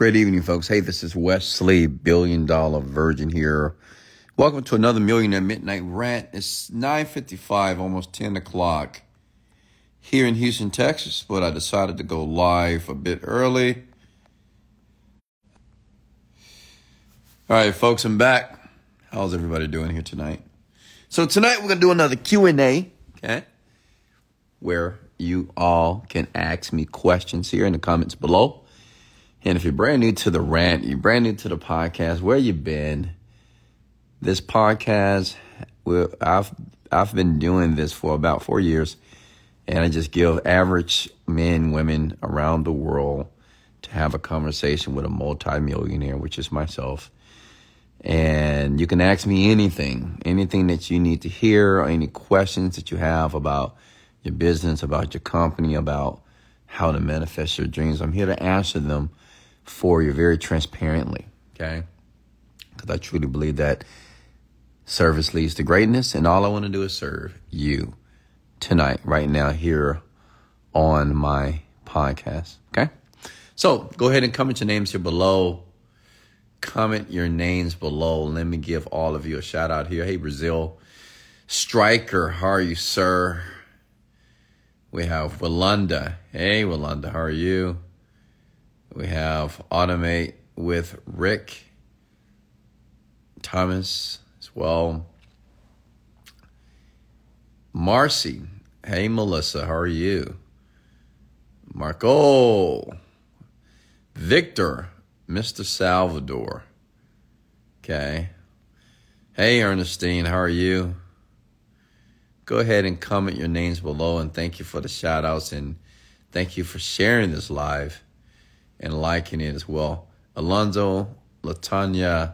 Great evening, folks. Hey, this is Wesley, million dollar virgin here. Welcome to another Millionaire Midnight Rant. It's 9.55, almost 10 o'clock here in Houston, Texas, but I decided to go live a bit early. All right, folks, I'm back. How's everybody doing here tonight? So tonight we're going to do another Q&A, okay? Where you all can ask me questions here in the comments below. And if you're brand new to the rant, you're brand new to the podcast, where you been? This podcast, well, I've I've been doing this for about four years, and I just give average men, women around the world to have a conversation with a multimillionaire, which is myself. And you can ask me anything, anything that you need to hear, or any questions that you have about your business, about your company, about how to manifest your dreams. I'm here to answer them for you very transparently, okay? Because I truly believe that service leads to greatness, and all I want to do is serve you tonight, right now, here on my podcast, okay? So go ahead and comment your names here below. Comment your names below. Let me give all of you a shout out here. Hey, Brazil. Striker, how are you, sir? We have Walanda. Hey, Walanda, how are you? We have Automate with Rick Thomas as well. Marcy. Hey, Melissa, how are you? Marco. Victor. Mr. Salvador. Okay. Hey, Ernestine, how are you? Go ahead and comment your names below and thank you for the shout outs and thank you for sharing this live and liking it as well. Alonzo, Latanya,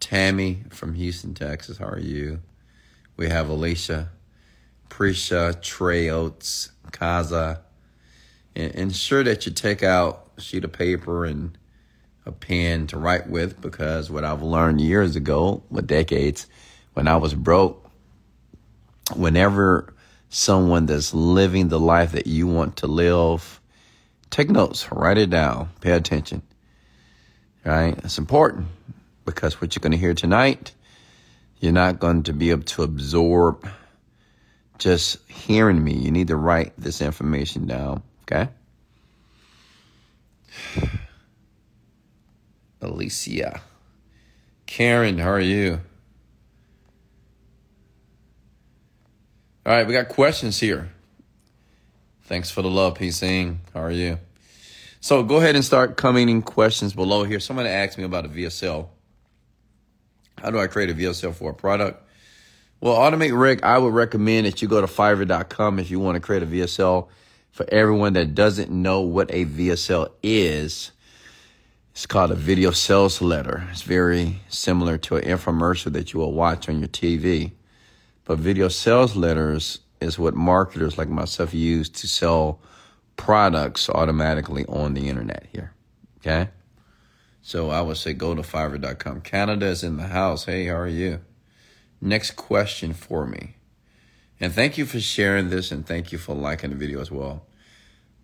Tammy from Houston, Texas. How are you? We have Alicia, Prisha, Trey Oates, Kaza. And ensure that you take out a sheet of paper and a pen to write with because what I've learned years ago, with decades, when I was broke, whenever someone that's living the life that you want to live Take notes, write it down, pay attention. Right? It's important because what you're going to hear tonight, you're not going to be able to absorb just hearing me. You need to write this information down, okay? Alicia. Karen, how are you? All right, we got questions here. Thanks for the love, PC. How are you? So go ahead and start coming in questions below here. Somebody asked me about a VSL. How do I create a VSL for a product? Well, Automate Rick, I would recommend that you go to fiverr.com if you want to create a VSL. For everyone that doesn't know what a VSL is, it's called a video sales letter. It's very similar to an infomercial that you will watch on your TV. But video sales letters is what marketers like myself use to sell products automatically on the internet here. Okay? So I would say go to fiverr.com. Canada is in the house. Hey, how are you? Next question for me. And thank you for sharing this and thank you for liking the video as well.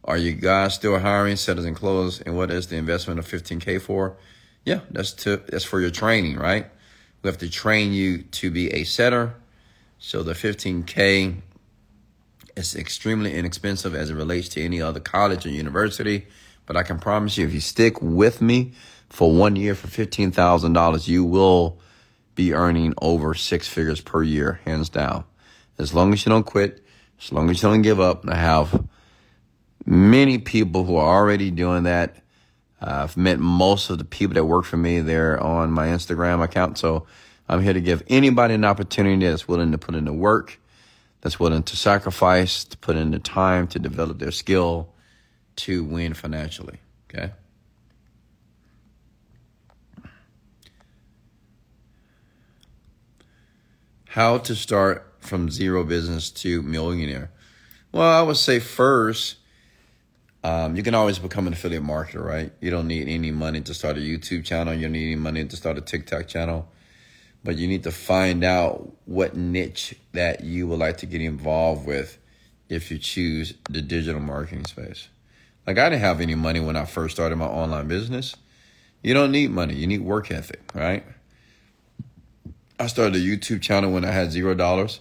Are you guys still hiring setters and closers? And what is the investment of 15K for? Yeah, that's to that's for your training, right? We have to train you to be a setter. So the 15K it's extremely inexpensive as it relates to any other college or university. But I can promise you, if you stick with me for one year for $15,000, you will be earning over six figures per year, hands down. As long as you don't quit, as long as you don't give up. I have many people who are already doing that. Uh, I've met most of the people that work for me there on my Instagram account. So I'm here to give anybody an opportunity that's willing to put in the work that's willing to sacrifice, to put in the time to develop their skill to win financially. Okay. How to start from zero business to millionaire? Well, I would say first, um, you can always become an affiliate marketer, right? You don't need any money to start a YouTube channel. You don't need any money to start a TikTok channel but you need to find out what niche that you would like to get involved with if you choose the digital marketing space. Like I didn't have any money when I first started my online business. You don't need money. You need work ethic, right? I started a YouTube channel when I had zero dollars,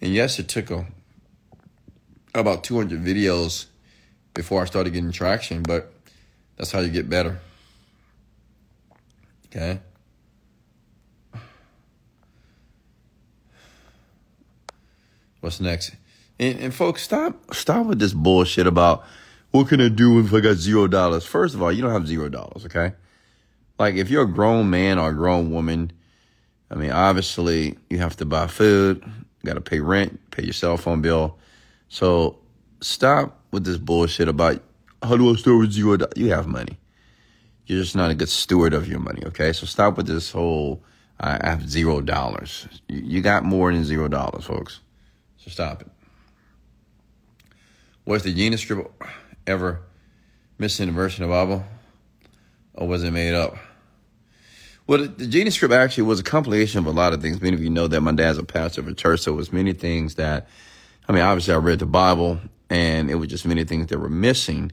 and yes, it took a, about 200 videos before I started getting traction, but that's how you get better. Okay. What's next? And, and folks, stop stop with this bullshit about what can I do if I got zero dollars. First of all, you don't have zero dollars, okay? Like if you're a grown man or a grown woman, I mean, obviously you have to buy food, you got to pay rent, pay your cell phone bill. So stop with this bullshit about how do I start with zero dollars? You have money. You're just not a good steward of your money, okay? So stop with this whole I have zero dollars. You got more than zero dollars, folks. So stop it. Was the Genie Script ever missing a verse in the Bible? Or was it made up? Well, the Genie Script actually was a compilation of a lot of things. Many of you know that my dad's a pastor of a church, so it was many things that, I mean, obviously I read the Bible, and it was just many things that were missing,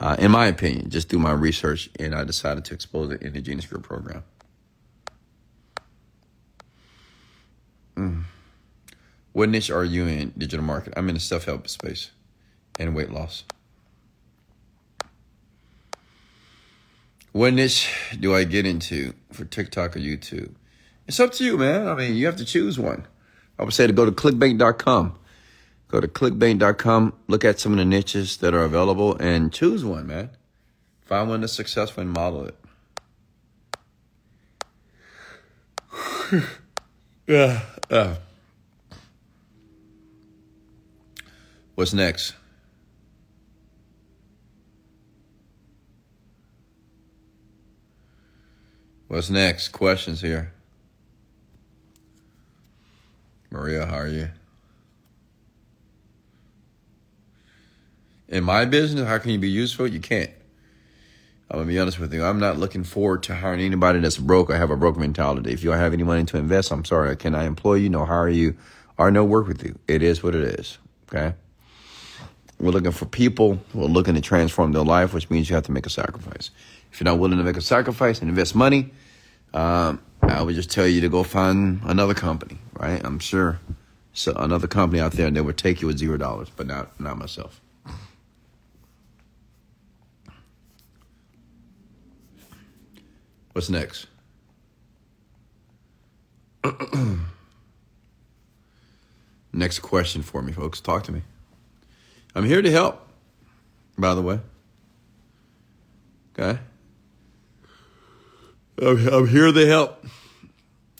uh, in my opinion, just through my research, and I decided to expose it in the Genie Script program. Mm. What niche are you in digital marketing? I'm in the self help space and weight loss. What niche do I get into for TikTok or YouTube? It's up to you, man. I mean, you have to choose one. I would say to go to clickbank.com. Go to clickbank.com, look at some of the niches that are available, and choose one, man. Find one that's successful and model it. yeah. Uh. What's next? What's next? Questions here. Maria, how are you? In my business, how can you be useful? You can't. I'm gonna be honest with you. I'm not looking forward to hiring anybody that's broke. I have a broke mentality. If you don't have any money to invest, I'm sorry. Can I employ you, no hire you, or no work with you. It is what it is. Okay. We're looking for people who are looking to transform their life, which means you have to make a sacrifice. If you're not willing to make a sacrifice and invest money, um, I would just tell you to go find another company, right? I'm sure so another company out there that would take you with zero dollars, but not not myself. What's next? next question for me, folks. Talk to me. I'm here to help, by the way. Okay? I'm, here to help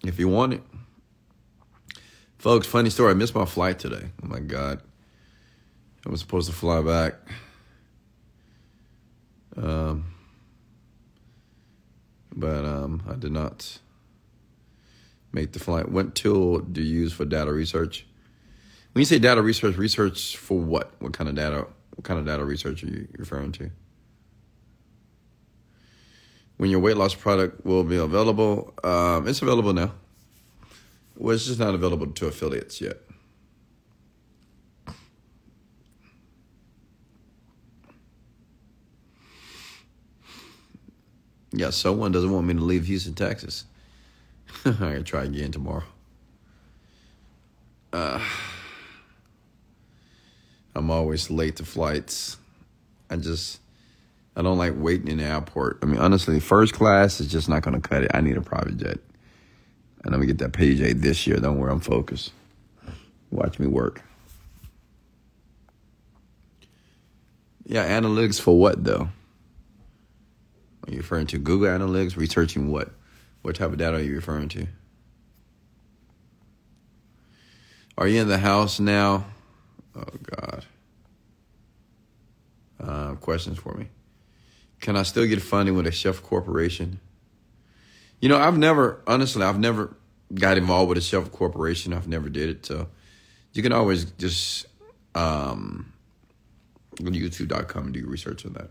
if you want it. Folks, funny story. I missed my flight today. Oh my God. I was supposed to fly back. Um, but um, I did not make the flight. What tool do you use for data research? When you say data research, research for what? What kind of data? What kind of data research are you referring to? When your weight loss product will be available, um, it's available now. Well, it's just not available to affiliates yet. Yeah, someone doesn't want me to leave Houston, Texas. I gotta try again tomorrow. Uh, I'm always late to flights. I just I don't like waiting in the airport. I mean, honestly, first class is just not going to cut it. I need a private jet. And I'm to get that PJ this year. Don't worry, I'm focused. Watch me work. Yeah, analytics for what, though? Are you referring to Google Analytics? Researching what? What type of data are you referring to? Are you in the house now? Oh, God. Uh, questions for me. Can I still get funding with a chef corporation? You know, I've never, honestly, I've never got involved with a chef corporation. I've never did it. So you can always just um, go to youtube.com and do research on that.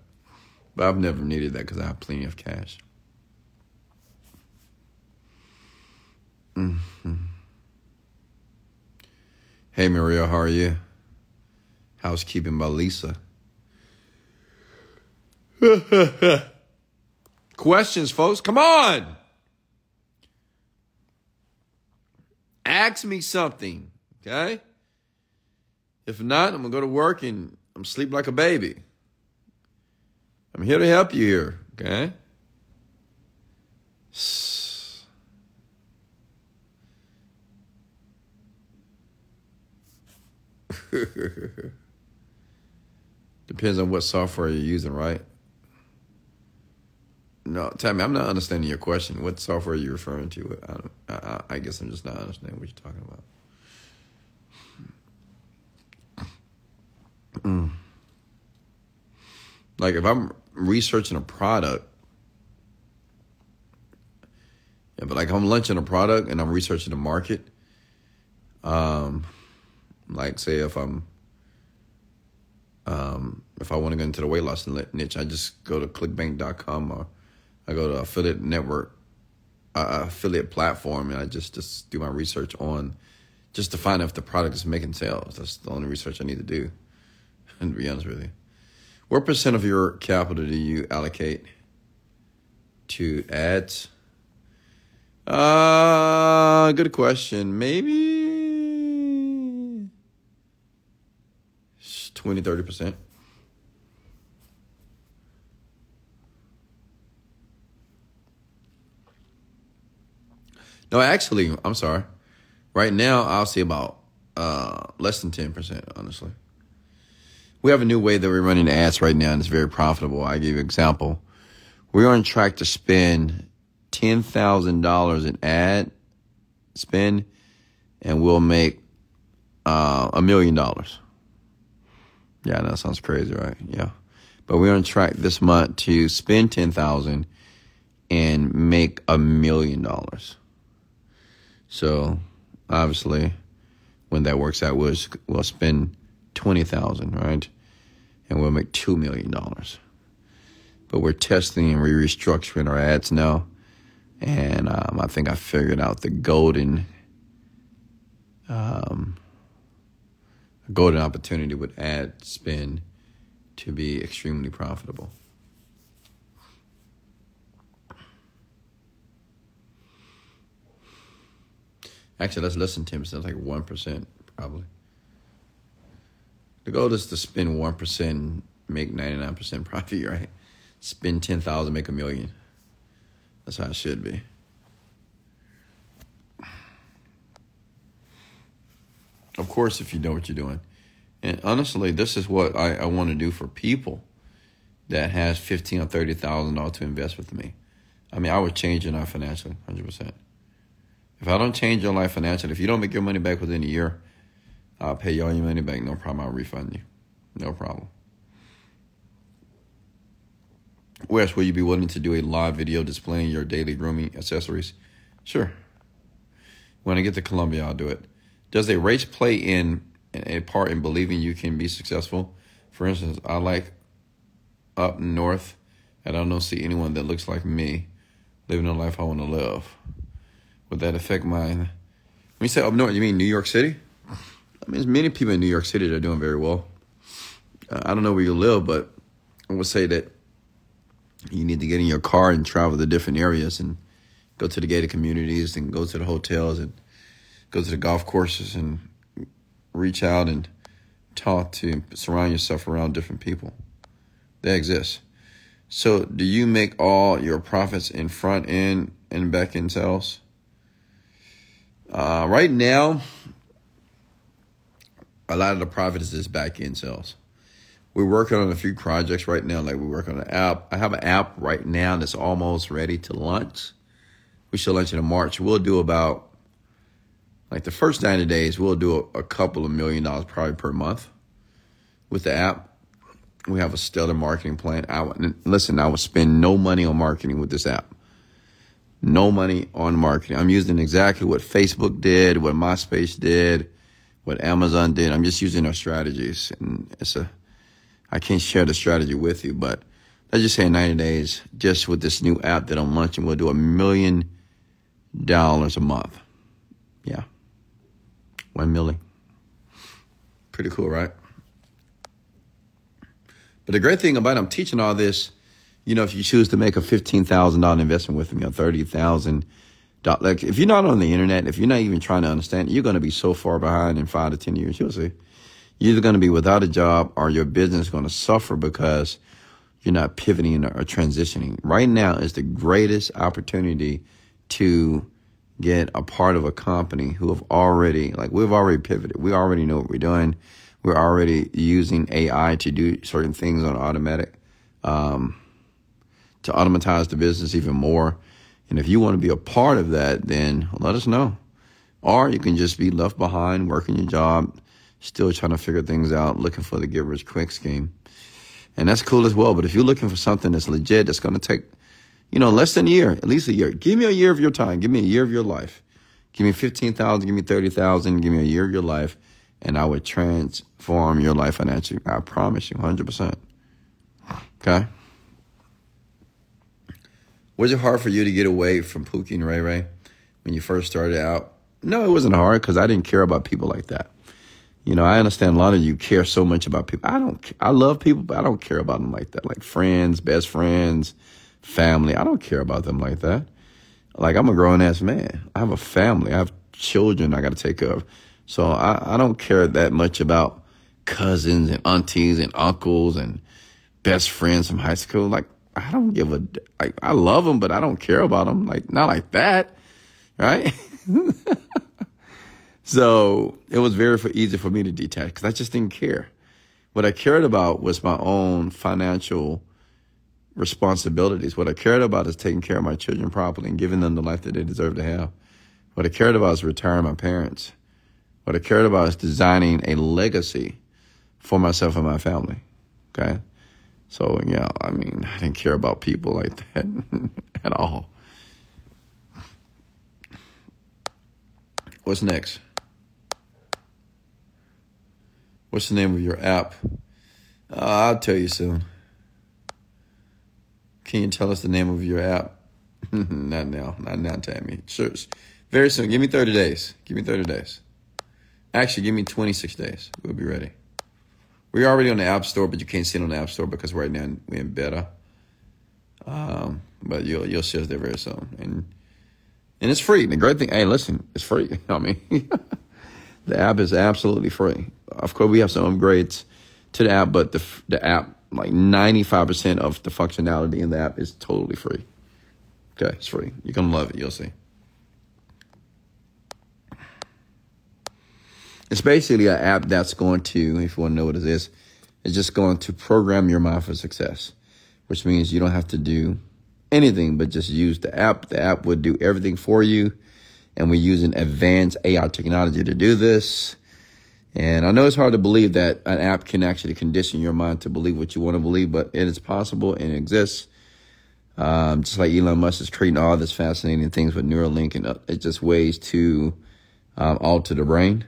But I've never needed that because I have plenty of cash. Mm-hmm. Hey, Maria, how are you? Housekeeping by Lisa. Questions, folks. Come on. Ask me something, okay? If not, I'm to go to work and I'm sleep like a baby. I'm here to help you here, okay? Depends on what software you're using, right? No, tell me, I'm not understanding your question. What software are you referring to? I, I, I guess I'm just not understanding what you're talking about. Mm. Like if I'm researching a product, yeah, but like I'm launching a product and I'm researching the market. Um, like say if I'm, um, if I want to go into the weight loss niche, I just go to clickbank.com or I go to affiliate network, uh, affiliate platform, and I just just do my research on just to find out if the product is making sales. That's the only research I need to do. And to be honest with you, what percent of your capital do you allocate to ads? Uh, good question. Maybe 20, 30%. No, actually, I'm sorry. Right now, I'll say about uh, less than 10%, honestly. We have a new way that we're running ads right now, and it's very profitable. I give you an example. We're on track to spend $10,000 in ad spend, and we'll make uh, a million dollars. Yeah, that sounds crazy, right? Yeah. But we're on track this month to spend 10000 and make a million dollars. So obviously, when that works out, we'll, we'll spend twenty thousand, right, and we'll make two million dollars. But we're testing and we're restructuring our ads now, and um, I think I figured out the golden, um, golden opportunity with ad spend to be extremely profitable. Actually, that's less than 10%, like 1% probably. The goal is to spend 1%, make 99% profit, right? Spend 10,000, make a million. That's how it should be. Of course, if you know what you're doing. And honestly, this is what I, I want to do for people that has fifteen or thirty thousand dollars to invest with me. I mean, I would change your life financially, hundred percent. If I don't change your life financially, if you don't make your money back within a year, I'll pay you all your money back. No problem. I'll refund you. No problem. Wes, will you be willing to do a live video displaying your daily grooming accessories? Sure. When I get to Columbia, I'll do it. Does a race play in a part in believing you can be successful? For instance, I like up north, and I don't see anyone that looks like me living the life I want to live would that affect my? When you say up north, you mean New York City? I mean, there's many people in New York City that are doing very well. Uh, I don't know where you live, but I would say that you need to get in your car and travel to different areas and go to the gated communities and go to the hotels and go to the golf courses and reach out and talk to surround yourself around different people. They exist. So, do you make all your profits in front end and back end sales? Uh, right now, a lot of the profit is just back end sales. We're working on a few projects right now. Like we work on an app. I have an app right now that's almost ready to launch. We should launch it in March. We'll do about like the first 90 days, we'll do a, a couple of million dollars probably per month with the app. We have a stellar marketing plan. I listen, I would spend no money on marketing with this app no money on marketing. I'm using exactly what Facebook did, what MySpace did, what Amazon did. I'm just using their strategies. And it's a, I can't share the strategy with you, but let's just say in 90 days, just with this new app that I'm launching, we'll do a million dollars a month. Yeah. One million. Pretty cool, right? But the great thing about I'm teaching all this you know, if you choose to make a fifteen thousand dollar investment with me or thirty thousand dollar, like if you're not on the internet, if you're not even trying to understand, you're going to be so far behind in five to ten years. You'll see. You're either going to be without a job or your business is going to suffer because you're not pivoting or transitioning. Right now is the greatest opportunity to get a part of a company who have already, like, we've already pivoted. We already know what we're doing. We're already using AI to do certain things on automatic, um, to automatize the business even more. And if you want to be a part of that, then let us know. Or you can just be left behind working your job, still trying to figure things out, looking for the giver's quick scheme. And that's cool as well. But if you're looking for something that's legit, that's going to take, you know, less than a year, at least a year. Give me a year of your time. Give me a year of your life. Give me 15,000, give me 30,000, give me a year of your life, and I would transform your life financially. I promise you, 100%. Okay? Was it hard for you to get away from Pookie and Ray Ray when you first started out? No, it wasn't hard because I didn't care about people like that. You know, I understand a lot of you care so much about people. I don't. I love people, but I don't care about them like that. Like friends, best friends, family. I don't care about them like that. Like I'm a grown ass man. I have a family. I have children I got to take care of. So I, I don't care that much about cousins and aunties and uncles and best friends from high school. Like I don't give a, like, I love them, but I don't care about them. Like, not like that. Right. so it was very easy for me to detach because I just didn't care. What I cared about was my own financial responsibilities. What I cared about is taking care of my children properly and giving them the life that they deserve to have. What I cared about is retiring my parents. What I cared about is designing a legacy for myself and my family. Okay. So, yeah, I mean, I didn't care about people like that at all. What's next? What's the name of your app? Uh, I'll tell you soon. Can you tell us the name of your app? not now. Not now, Tammy. Sure. Very soon. Give me 30 days. Give me 30 days. Actually, give me 26 days. We'll be ready. We're already on the App Store, but you can't see it on the App Store because right now we're in beta. Um, but you'll you'll see us there very soon, and and it's free. The great thing, hey, listen, it's free. I mean, the app is absolutely free. Of course, we have some upgrades to the app, but the the app, like ninety five percent of the functionality in the app, is totally free. Okay, it's free. You're gonna love it. You'll see. It's basically an app that's going to, if you want to know what it is, it's just going to program your mind for success, which means you don't have to do anything but just use the app. The app would do everything for you. And we're using advanced AI technology to do this. And I know it's hard to believe that an app can actually condition your mind to believe what you want to believe, but it is possible and it exists. Um, just like Elon Musk is creating all this fascinating things with Neuralink and uh, it's just ways to um, alter the brain.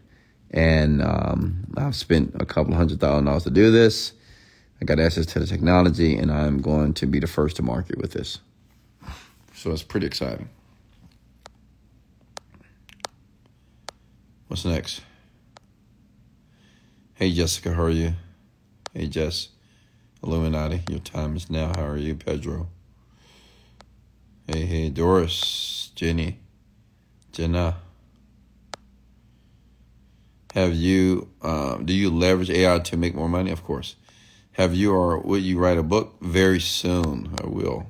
And um, I've spent a couple hundred thousand dollars to do this. I got access to the technology, and I'm going to be the first to market with this. So it's pretty exciting. What's next? Hey, Jessica, how are you? Hey, Jess. Illuminati, your time is now. How are you, Pedro? Hey, hey, Doris, Jenny, Jenna. Have you, um, do you leverage AI to make more money? Of course. Have you or will you write a book? Very soon, I will.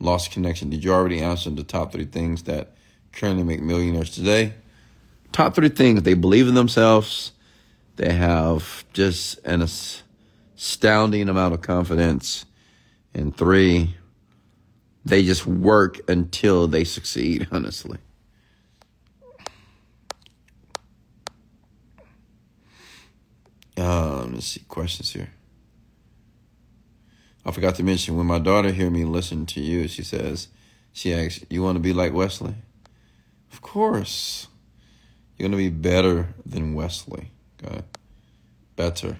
Lost connection. Did you already answer the top three things that currently make millionaires today? Top three things they believe in themselves, they have just an astounding amount of confidence, and three, they just work until they succeed, honestly. Um, let's see questions here. I forgot to mention when my daughter hear me listen to you, she says, she asks, "You want to be like Wesley?" Of course, you're gonna be better than Wesley. Okay, better.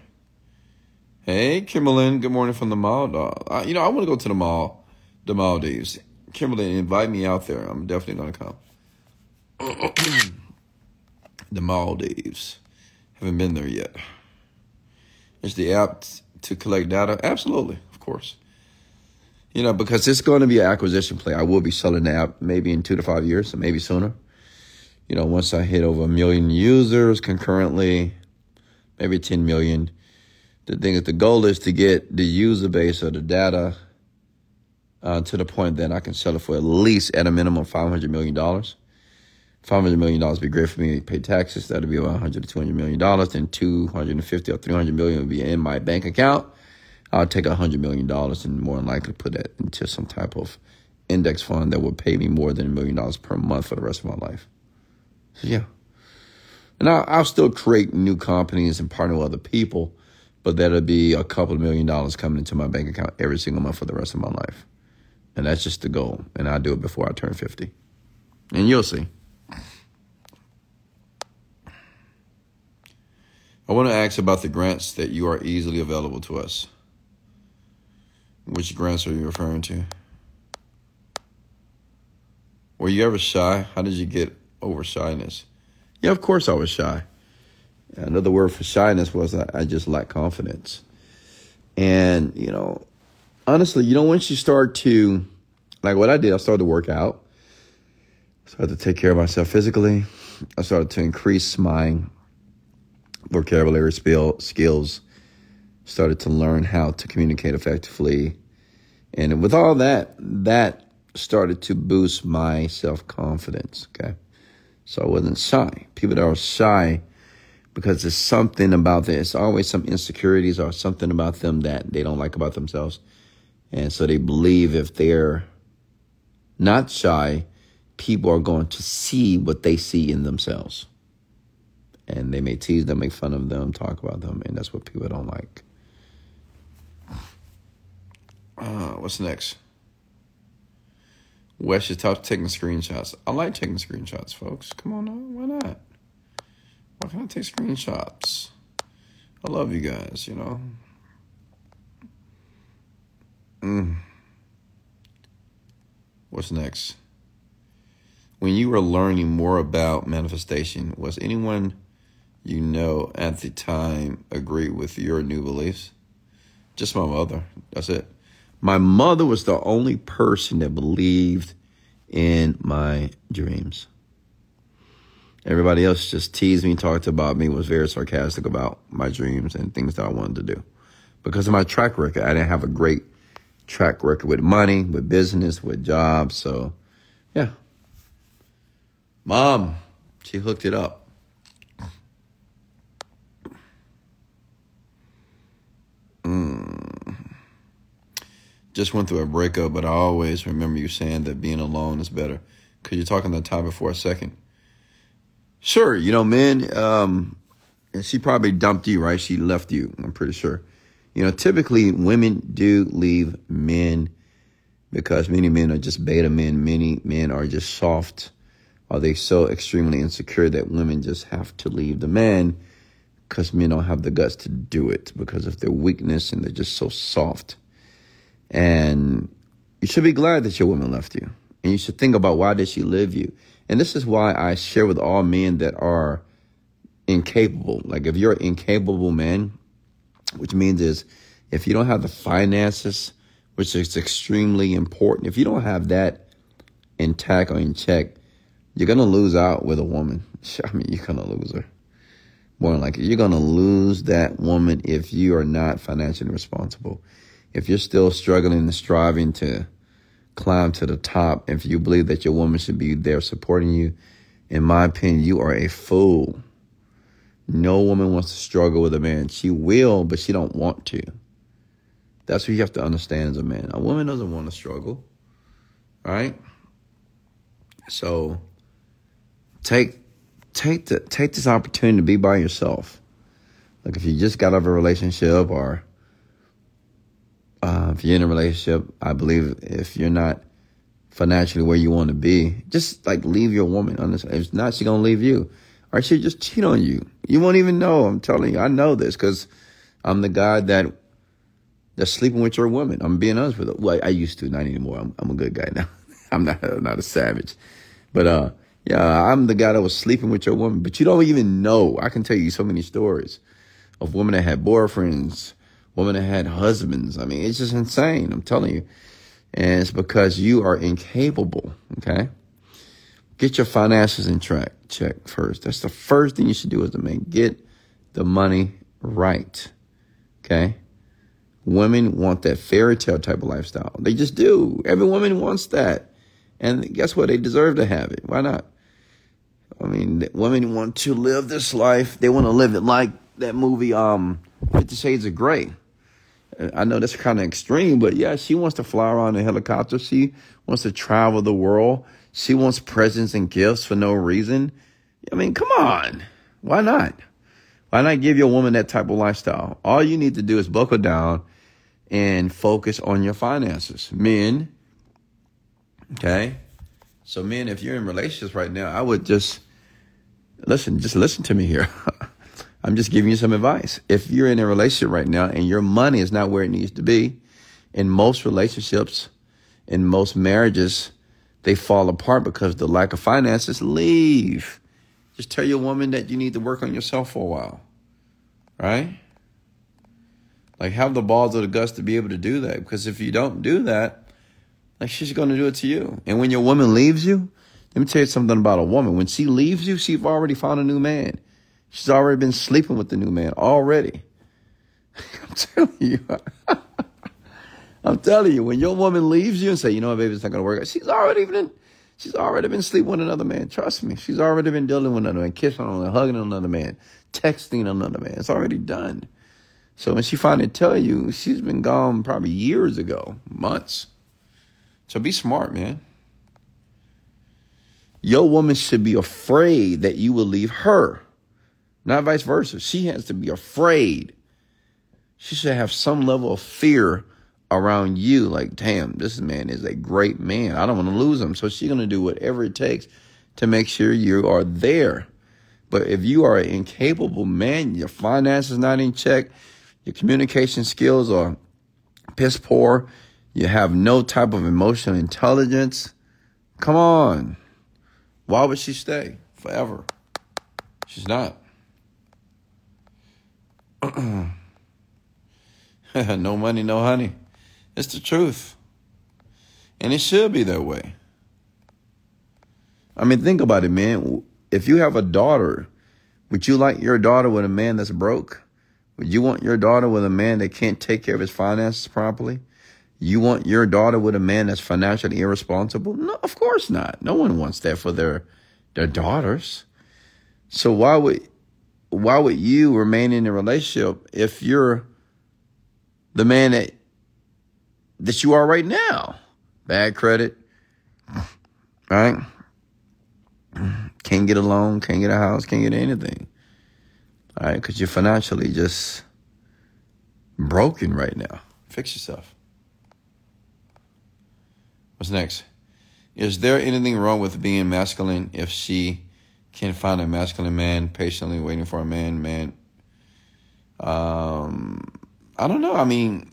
Hey, Kimberlyn. Good morning from the mall. I, you know, I want to go to the mall, the Maldives. Kimberlyn, invite me out there. I'm definitely gonna come. the Maldives. Haven't been there yet. Is the app to collect data? Absolutely, of course. You know, because it's going to be an acquisition play. I will be selling the app maybe in two to five years, or maybe sooner. You know, once I hit over a million users concurrently, maybe 10 million. The thing is, the goal is to get the user base or the data uh, to the point that I can sell it for at least at a minimum $500 million. $500 million would be great for me to pay taxes. That'd be about 100 to $200 million. Then 250 or 300 million would be in my bank account. I'll take $100 million and more than likely put it into some type of index fund that would pay me more than a million dollars per month for the rest of my life. Yeah. And I'll, I'll still create new companies and partner with other people, but that'll be a couple of million dollars coming into my bank account every single month for the rest of my life. And that's just the goal. And I'll do it before I turn 50. And you'll see. I want to ask about the grants that you are easily available to us. Which grants are you referring to? Were you ever shy? How did you get over shyness? Yeah, of course I was shy. Another word for shyness was I, I just lacked confidence. And, you know, honestly, you know, once you start to, like what I did, I started to work out, I started to take care of myself physically. I started to increase my vocabulary skills, started to learn how to communicate effectively. And with all that, that started to boost my self confidence. Okay. So I wasn't shy. People that are shy because there's something about this. It's always some insecurities or something about them that they don't like about themselves. And so they believe if they're not shy, people are going to see what they see in themselves. And they may tease them, make fun of them, talk about them, and that's what people don't like. Uh, what's next? Wes should stop taking screenshots. I like taking screenshots, folks. Come on now. Why not? Why can't I take screenshots? I love you guys, you know. Mm. What's next? When you were learning more about manifestation, was anyone you know at the time agree with your new beliefs? Just my mother. That's it. My mother was the only person that believed in my dreams. Everybody else just teased me, talked about me, was very sarcastic about my dreams and things that I wanted to do. Because of my track record, I didn't have a great track record with money, with business, with jobs. So, yeah. Mom, she hooked it up. Just went through a breakup, but I always remember you saying that being alone is better. Could you talk on that topic for a second? Sure. You know, men, um, and she probably dumped you, right? She left you, I'm pretty sure. You know, typically women do leave men because many men are just beta men. Many men are just soft. Are they so extremely insecure that women just have to leave the man because men don't have the guts to do it because of their weakness and they're just so soft. And you should be glad that your woman left you. And you should think about why did she leave you? And this is why I share with all men that are incapable. Like if you're incapable man, which means is if you don't have the finances, which is extremely important, if you don't have that intact or in check, you're gonna lose out with a woman. I mean, you're gonna lose her. More than likely, you're gonna lose that woman if you are not financially responsible if you're still struggling and striving to climb to the top, if you believe that your woman should be there supporting you, in my opinion, you are a fool. No woman wants to struggle with a man. She will, but she don't want to. That's what you have to understand as a man. A woman doesn't want to struggle. Right? So take take the take this opportunity to be by yourself. Like if you just got out of a relationship or uh, if you're in a relationship, I believe if you're not financially where you want to be, just like leave your woman. If not, she's gonna leave you, or she just cheat on you. You won't even know. I'm telling you, I know this because I'm the guy that that's sleeping with your woman. I'm being honest with you. Well, I used to, not anymore. I'm, I'm a good guy now. I'm not I'm not a savage, but uh, yeah, I'm the guy that was sleeping with your woman. But you don't even know. I can tell you so many stories of women that had boyfriends women that had husbands. I mean, it's just insane. I'm telling you. And it's because you are incapable. Okay. Get your finances in track, check first. That's the first thing you should do as a man. Get the money right. Okay. Women want that fairy tale type of lifestyle. They just do. Every woman wants that. And guess what? They deserve to have it. Why not? I mean, women want to live this life. They want to live it like that movie, um, Fifty Shades of Grey. I know that's kind of extreme, but yeah, she wants to fly around in a helicopter. She wants to travel the world. She wants presents and gifts for no reason. I mean, come on. Why not? Why not give your woman that type of lifestyle? All you need to do is buckle down and focus on your finances. Men, okay? So men, if you're in relationships right now, I would just listen, just listen to me here. I'm just giving you some advice. If you're in a relationship right now and your money is not where it needs to be, in most relationships, in most marriages, they fall apart because the lack of finances. Leave. Just tell your woman that you need to work on yourself for a while. Right? Like have the balls or the guts to be able to do that. Because if you don't do that, like she's gonna do it to you. And when your woman leaves you, let me tell you something about a woman. When she leaves you, she's already found a new man. She's already been sleeping with the new man already. I'm telling you. I'm telling you, when your woman leaves you and say, you know what, baby, it's not gonna work out, she's already been she's already been sleeping with another man. Trust me. She's already been dealing with another man, kissing on another, hugging another man, texting another man. It's already done. So when she finally tell you, she's been gone probably years ago, months. So be smart, man. Your woman should be afraid that you will leave her, not vice versa. She has to be afraid. She should have some level of fear around you. Like, damn, this man is a great man. I don't want to lose him. So she's going to do whatever it takes to make sure you are there. But if you are an incapable man, your finances not in check, your communication skills are piss poor, you have no type of emotional intelligence, come on. Why would she stay forever? She's not. no money, no honey. It's the truth. And it should be that way. I mean, think about it, man. If you have a daughter, would you like your daughter with a man that's broke? Would you want your daughter with a man that can't take care of his finances properly? You want your daughter with a man that's financially irresponsible? No, of course not. No one wants that for their their daughters. So why would why would you remain in a relationship if you're the man that that you are right now? Bad credit, right? Can't get a loan, can't get a house, can't get anything. All right, because you're financially just broken right now. Fix yourself. What's next? Is there anything wrong with being masculine if she can find a masculine man patiently waiting for a man? Man, um, I don't know. I mean,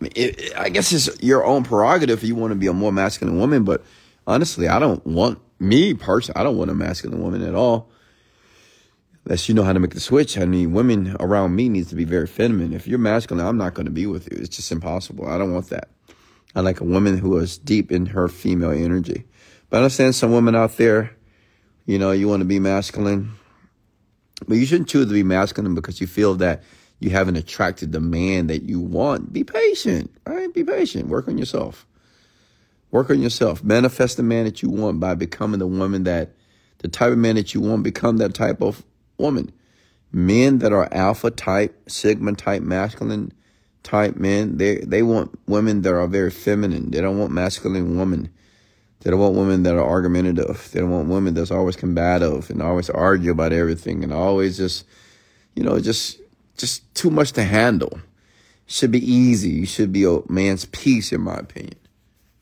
it, I guess it's your own prerogative if you want to be a more masculine woman. But honestly, I don't want me personally. I don't want a masculine woman at all unless you know how to make the switch. I mean, women around me needs to be very feminine. If you're masculine, I'm not going to be with you. It's just impossible. I don't want that. I like a woman who is deep in her female energy. But I understand some women out there, you know, you want to be masculine, but you shouldn't choose to be masculine because you feel that you haven't attracted the man that you want. Be patient, right? Be patient. Work on yourself. Work on yourself. Manifest the man that you want by becoming the woman that, the type of man that you want, become that type of woman. Men that are alpha type, sigma type, masculine type men, they they want women that are very feminine. They don't want masculine women. They don't want women that are argumentative. They don't want women that's always combative and always argue about everything and always just, you know, just just too much to handle. Should be easy. You should be a man's peace, in my opinion.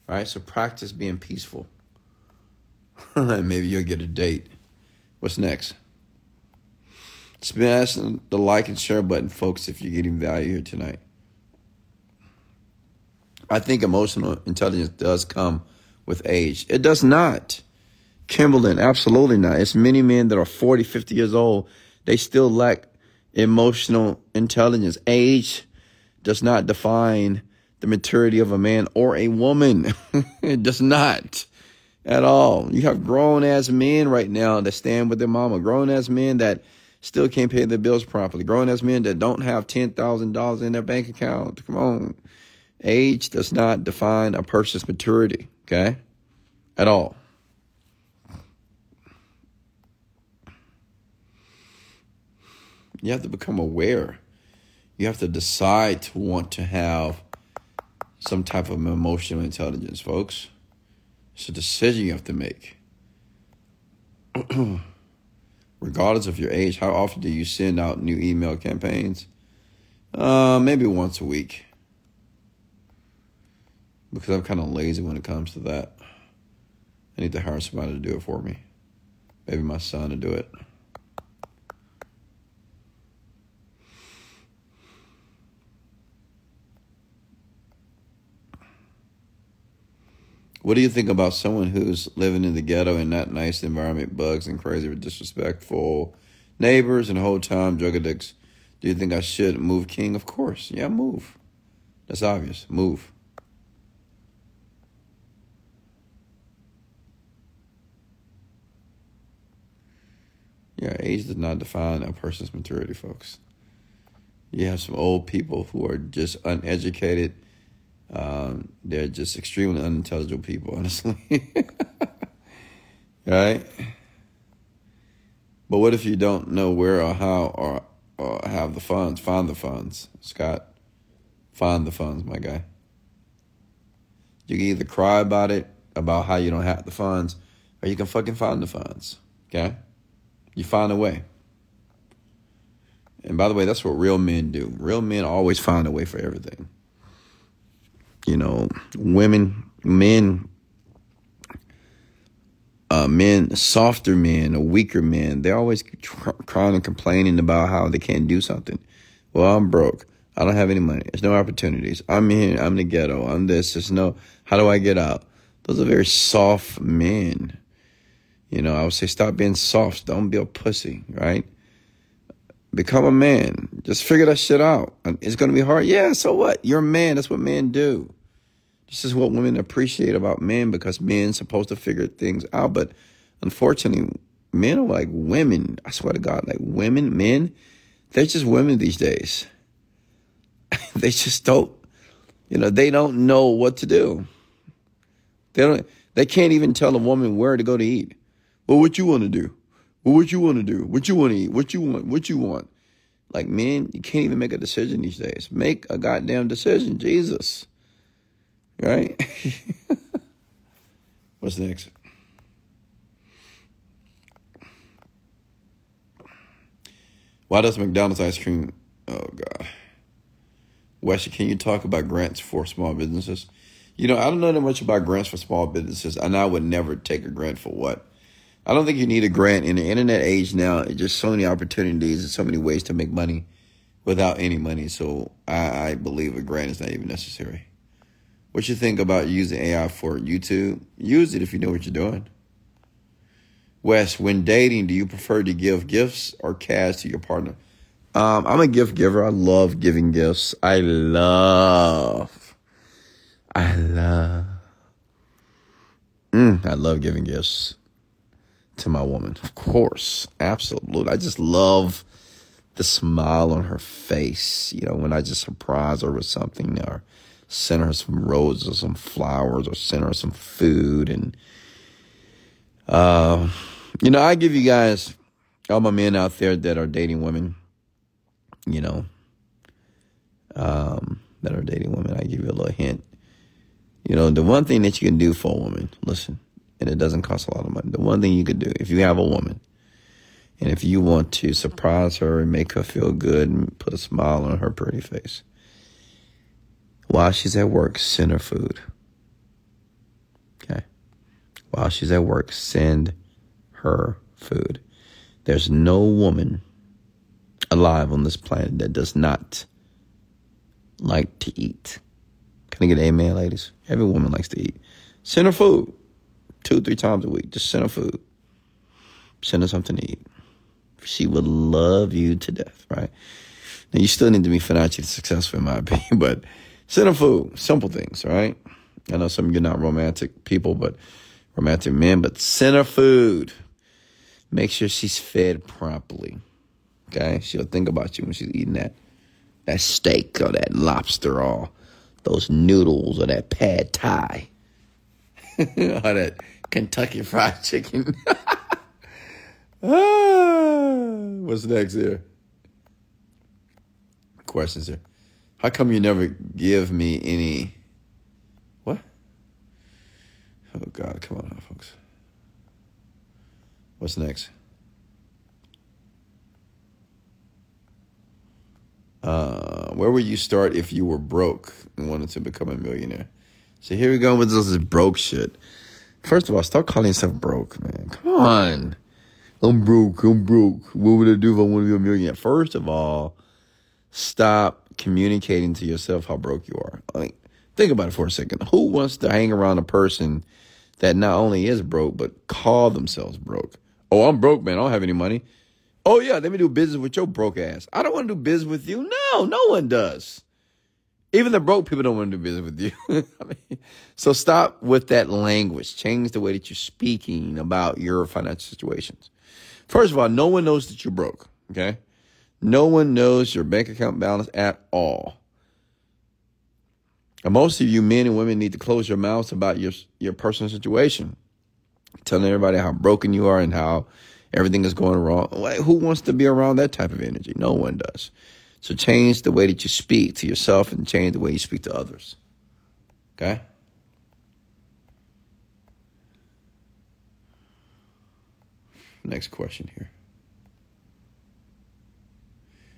All right, so practice being peaceful. Maybe you'll get a date. What's next? Smash the like and share button, folks, if you're getting value here tonight. I think emotional intelligence does come with age. It does not. Kimberlin, absolutely not. It's many men that are 40, 50 years old. They still lack emotional intelligence. Age does not define the maturity of a man or a woman. it does not at all. You have grown ass men right now that stand with their mama, grown ass men that still can't pay their bills properly, grown ass men that don't have $10,000 in their bank account. Come on. Age does not define a person's maturity, okay? At all. You have to become aware. You have to decide to want to have some type of emotional intelligence, folks. It's a decision you have to make. Regardless of your age, how often do you send out new email campaigns? Uh, maybe once a week. Because I'm kind of lazy when it comes to that. I need to hire somebody to do it for me. Maybe my son to do it. What do you think about someone who's living in the ghetto in that nice environment, bugs and crazy, disrespectful neighbors and whole time drug addicts? Do you think I should move King? Of course. Yeah, move. That's obvious. Move. Yeah, age does not define a person's maturity, folks. You have some old people who are just uneducated um, they're just extremely unintelligible people, honestly. right? But what if you don't know where or how or, or have the funds? Find the funds, Scott. Find the funds, my guy. You can either cry about it, about how you don't have the funds, or you can fucking find the funds. Okay? You find a way. And by the way, that's what real men do. Real men always find a way for everything you know, women, men, uh, men, softer men weaker men, they're always crying and complaining about how they can't do something. Well, I'm broke. I don't have any money. There's no opportunities. I'm here. I'm the ghetto. I'm this. There's no, how do I get out? Those are very soft men. You know, I would say stop being soft. Don't be a pussy, right? Become a man. Just figure that shit out. It's going to be hard. Yeah, so what? You're a man. That's what men do. This is what women appreciate about men because men supposed to figure things out. But unfortunately, men are like women. I swear to God, like women, men, they're just women these days. they just don't, you know, they don't know what to do. They don't. They can't even tell a woman where to go to eat. Well, what you want to do? Well, what you want to do? What you want to eat? What you want? What you want? Like man, you can't even make a decision these days. Make a goddamn decision, Jesus. Right? What's next? Why does McDonald's ice cream? Oh God, Wesley, can you talk about grants for small businesses? You know, I don't know that much about grants for small businesses, and I would never take a grant for what. I don't think you need a grant in the internet age now. It's just so many opportunities and so many ways to make money without any money. So I, I believe a grant is not even necessary. What you think about using AI for YouTube? Use it if you know what you're doing. Wes, when dating, do you prefer to give gifts or cash to your partner? Um, I'm a gift giver. I love giving gifts. I love, I love, mm, I love giving gifts to my woman. Of course. Absolutely. I just love the smile on her face, you know, when I just surprise her with something or send her some roses or some flowers or send her some food. And, uh, you know, I give you guys, all my men out there that are dating women, you know, um, that are dating women, I give you a little hint. You know, the one thing that you can do for a woman, listen, and it doesn't cost a lot of money. The one thing you could do, if you have a woman, and if you want to surprise her and make her feel good and put a smile on her pretty face, while she's at work, send her food. Okay. While she's at work, send her food. There's no woman alive on this planet that does not like to eat. Can I get an amen, ladies? Every woman likes to eat. Send her food two, three times a week. Just send her food. Send her something to eat. She would love you to death, right? Now you still need to be financially successful in my opinion, but send her food, simple things, right? I know some of you are not romantic people, but romantic men, but send her food. Make sure she's fed properly. Okay? She'll think about you when she's eating that that steak or that lobster or those noodles or that pad thai or that Kentucky fried chicken. what's next here? Questions here. How come you never give me any? What? Oh God, come on, folks. What's next? Uh, where would you start if you were broke and wanted to become a millionaire? So here we go with this broke shit. First of all, stop calling yourself broke, man. Come on. I'm broke. I'm broke. What would I do if I want to be a millionaire? First of all, stop communicating to yourself how broke you are. Like, think about it for a second. Who wants to hang around a person that not only is broke, but call themselves broke? Oh, I'm broke, man. I don't have any money. Oh, yeah, let me do business with your broke ass. I don't want to do business with you. No, no one does. Even the broke people don't want to do business with you. I mean, so stop with that language. Change the way that you're speaking about your financial situations. First of all, no one knows that you're broke. Okay. No one knows your bank account balance at all. And most of you men and women need to close your mouths about your your personal situation, telling everybody how broken you are and how everything is going wrong. Who wants to be around that type of energy? No one does. So change the way that you speak to yourself and change the way you speak to others. Okay? Next question here.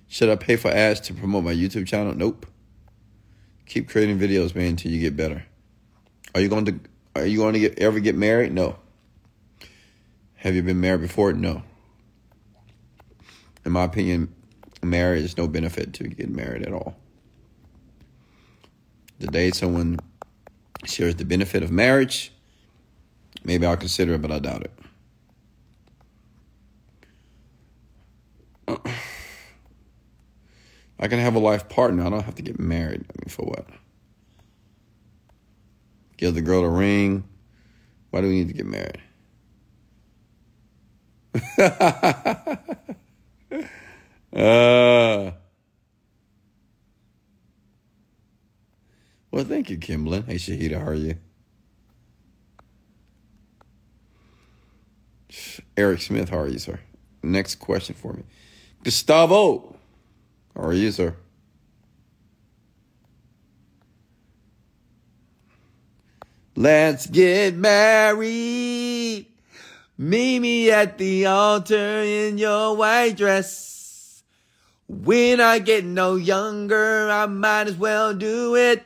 Should I pay for ads to promote my YouTube channel? Nope. Keep creating videos, man, until you get better. Are you going to are you going to get, ever get married? No. Have you been married before? No. In my opinion, marriage is no benefit to get married at all. The day someone shares the benefit of marriage, maybe I'll consider it, but I doubt it. I can have a life partner. I don't have to get married. I mean, for what? Give the girl a ring. Why do we need to get married? Uh, well, thank you, Kimblin. Hey, Shahida, how are you? Eric Smith, how are you, sir? Next question for me. Gustavo, how are you, sir? Let's get married. Meet me at the altar in your white dress. When I get no younger, I might as well do it.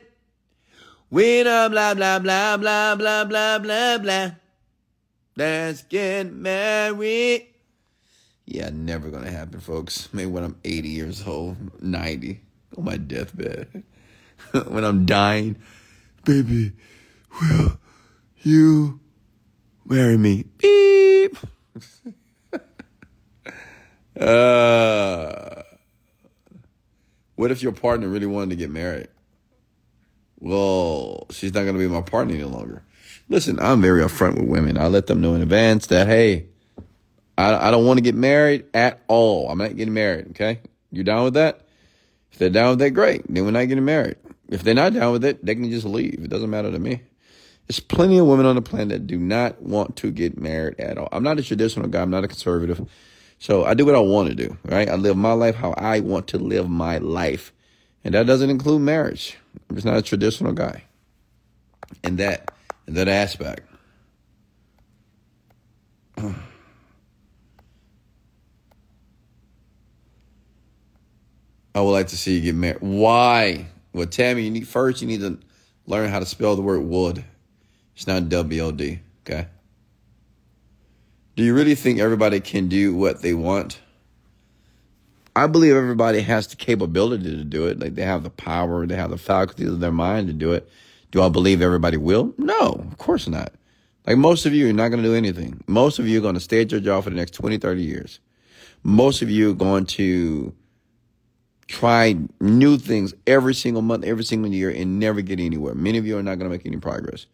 When I'm blah, blah, blah, blah, blah, blah, blah, blah. Let's get married. Yeah, never gonna happen, folks. Maybe when I'm 80 years old, 90, on my deathbed. when I'm dying, baby, will you marry me? Beep. uh, what if your partner really wanted to get married? Well, she's not going to be my partner any longer. Listen, I'm very upfront with women. I let them know in advance that, hey, I, I don't want to get married at all. I'm not getting married. Okay. You down with that? If they're down with that, great. Then we're not getting married. If they're not down with it, they can just leave. It doesn't matter to me. There's plenty of women on the planet that do not want to get married at all. I'm not a traditional guy. I'm not a conservative. So I do what I want to do, right? I live my life how I want to live my life. And that doesn't include marriage. I'm just not a traditional guy. In that in that aspect. I would like to see you get married. Why? Well, Tammy, you need first you need to learn how to spell the word wood. It's not W O D, okay? Do you really think everybody can do what they want? I believe everybody has the capability to do it. Like they have the power, they have the faculties of their mind to do it. Do I believe everybody will? No, of course not. Like most of you are not going to do anything. Most of you are going to stay at your job for the next 20, 30 years. Most of you are going to try new things every single month, every single year, and never get anywhere. Many of you are not going to make any progress.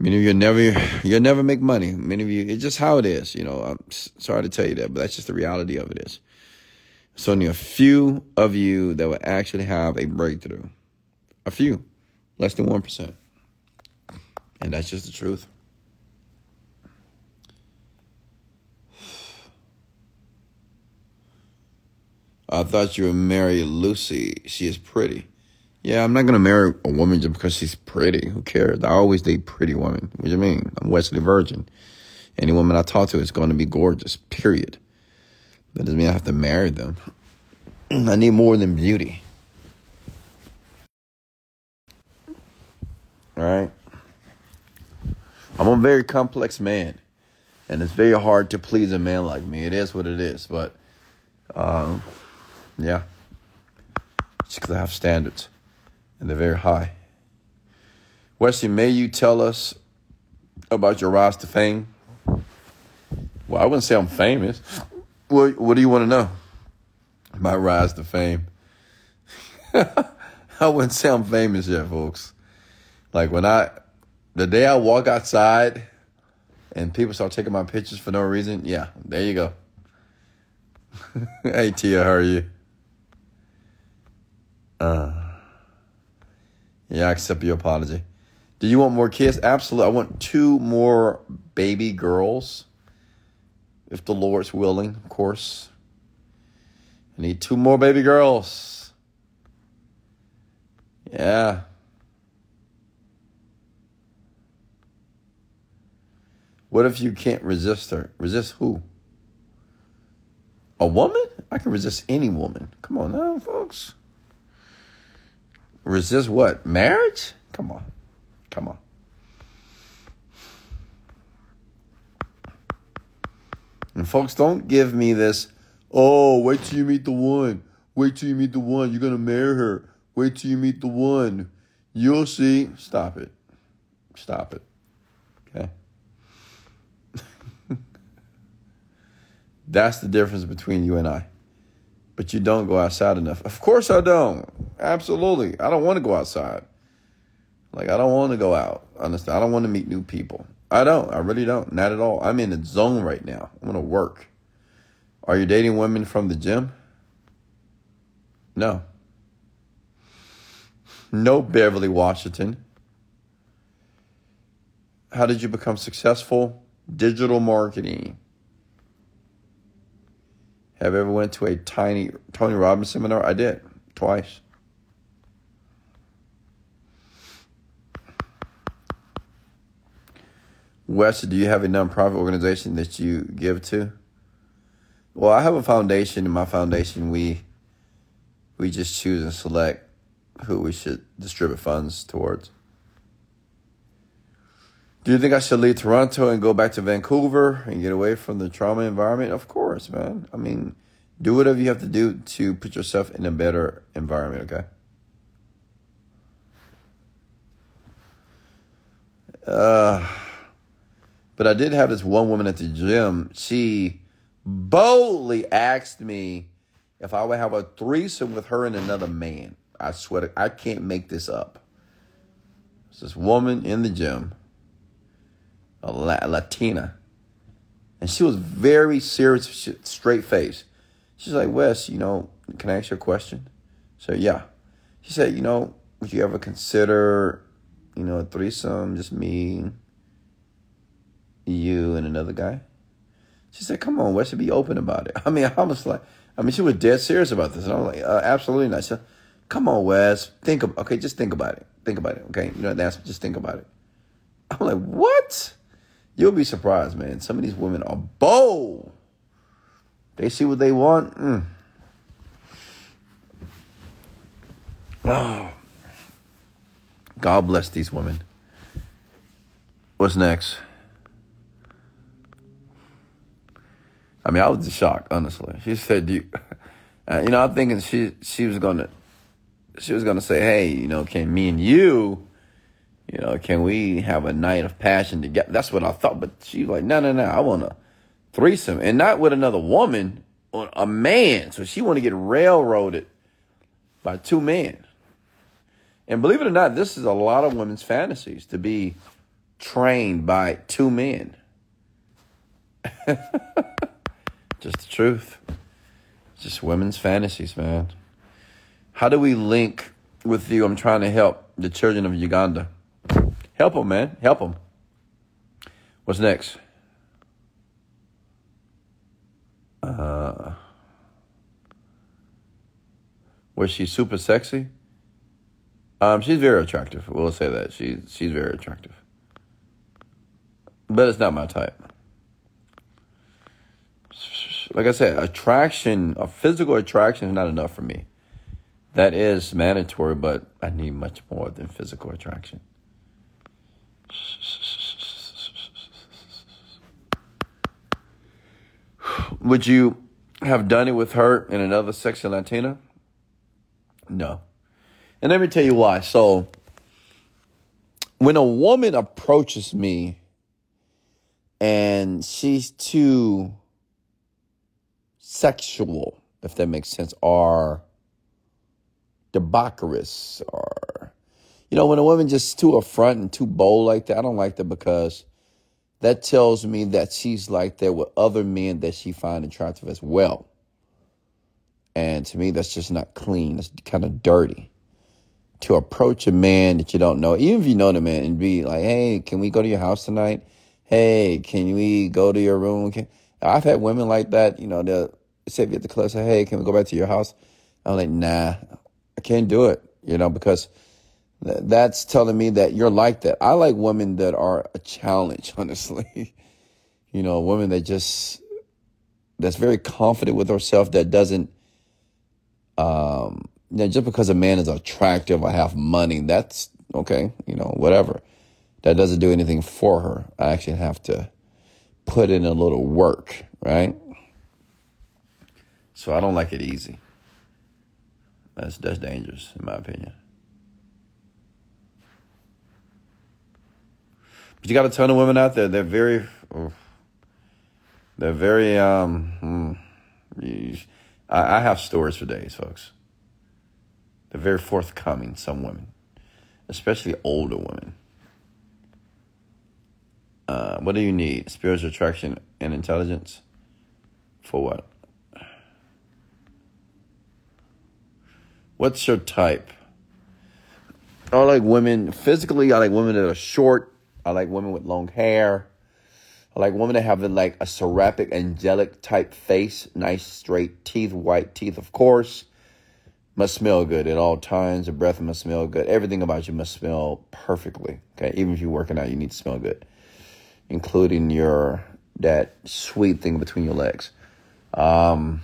Many of you never you'll never make money. Many of you, it's just how it is. You know, I'm sorry to tell you that, but that's just the reality of it is. It's only a few of you that will actually have a breakthrough. A few, less than one percent, and that's just the truth. I thought you would marry Lucy. She is pretty. Yeah, I'm not gonna marry a woman just because she's pretty. Who cares? I always date pretty women. What do you mean? I'm Wesley Virgin. Any woman I talk to is going to be gorgeous. Period. That doesn't mean I have to marry them. I need more than beauty. All right. I'm a very complex man, and it's very hard to please a man like me. It is what it is, but um, yeah, just because I have standards and they're very high. Wesley, may you tell us about your rise to fame? Well, I wouldn't say I'm famous. What, what do you want to know? My rise to fame. I wouldn't say I'm famous yet, folks. Like when I, the day I walk outside and people start taking my pictures for no reason, yeah, there you go. hey, Tia, how are you? Uh, yeah, I accept your apology. Do you want more kids? Absolutely. I want two more baby girls. If the Lord's willing, of course. I need two more baby girls. Yeah. What if you can't resist her? Resist who? A woman? I can resist any woman. Come on now, folks. Resist what? Marriage? Come on. Come on. And folks, don't give me this, oh, wait till you meet the one. Wait till you meet the one. You're going to marry her. Wait till you meet the one. You'll see. Stop it. Stop it. Okay? That's the difference between you and I but you don't go outside enough. Of course I don't. Absolutely. I don't want to go outside. Like I don't want to go out. Honestly, I don't want to meet new people. I don't. I really don't. Not at all. I'm in a zone right now. I'm gonna work. Are you dating women from the gym? No. No, Beverly Washington. How did you become successful? Digital marketing. Have you ever went to a tiny Tony Robbins seminar? I did twice. Wes, do you have a nonprofit organization that you give to? Well, I have a foundation. In my foundation, we we just choose and select who we should distribute funds towards. Do you think I should leave Toronto and go back to Vancouver and get away from the trauma environment? Of course, man. I mean, do whatever you have to do to put yourself in a better environment, okay? Uh, but I did have this one woman at the gym. She boldly asked me if I would have a threesome with her and another man. I swear, to, I can't make this up. It's this woman in the gym a Latina. And she was very serious, straight face. She's like, Wes, you know, can I ask you a question? So, yeah. She said, you know, would you ever consider, you know, a threesome, just me, you, and another guy? She said, come on, Wes, should be open about it. I mean, I was like, I mean, she was dead serious about this. And I was like, uh, absolutely not. She said, come on, Wes, think, of, okay, just think about it. Think about it, okay? You know, that's, just think about it. I'm like, what? You'll be surprised, man. Some of these women are bold. They see what they want. Mm. Oh. God bless these women. What's next? I mean, I was just shocked, honestly. She said, "You, uh, you know, I'm thinking she she was gonna she was gonna say, hey, you know, can me and you." You know, can we have a night of passion together? That's what I thought. But she's like, no, no, no. I want to threesome and not with another woman, or a man. So she want to get railroaded by two men. And believe it or not, this is a lot of women's fantasies to be trained by two men. Just the truth. Just women's fantasies, man. How do we link with you? I'm trying to help the children of Uganda. Help them, man. Help them. What's next? Uh, was she super sexy? Um, she's very attractive. We'll say that she's she's very attractive, but it's not my type. Like I said, attraction, a physical attraction is not enough for me. That is mandatory, but I need much more than physical attraction. Would you have done it with her and another sexy Latina? No. And let me tell you why. So, when a woman approaches me and she's too sexual, if that makes sense, or debaucherous, or, you know, when a woman just too upfront and too bold like that, I don't like that because that tells me that she's like that with other men that she find attractive as well. And to me, that's just not clean. It's kind of dirty to approach a man that you don't know, even if you know the man, and be like, "Hey, can we go to your house tonight? Hey, can we go to your room?" Can... I've had women like that. You know, they'll say at the club, say, "Hey, can we go back to your house?" I'm like, "Nah, I can't do it." You know, because th- that's telling me that you're like that. I like women that are a challenge. Honestly, you know, women that just that's very confident with herself that doesn't um you know, just because a man is attractive or have money, that's okay, you know, whatever. That doesn't do anything for her. I actually have to put in a little work, right? So I don't like it easy. That's that's dangerous, in my opinion. But you got a ton of women out there. They're very, they're very. Um, hmm, I, I have stories for days, folks. They're very forthcoming, some women, especially older women. Uh, what do you need? Spiritual attraction and intelligence? For what? What's your type? I like women physically. I like women that are short. I like women with long hair. I like women that have like a seraphic, angelic type face, nice straight teeth, white teeth, of course must smell good at all times. The breath must smell good. Everything about you must smell perfectly. Okay, even if you're working out, you need to smell good, including your that sweet thing between your legs. Um,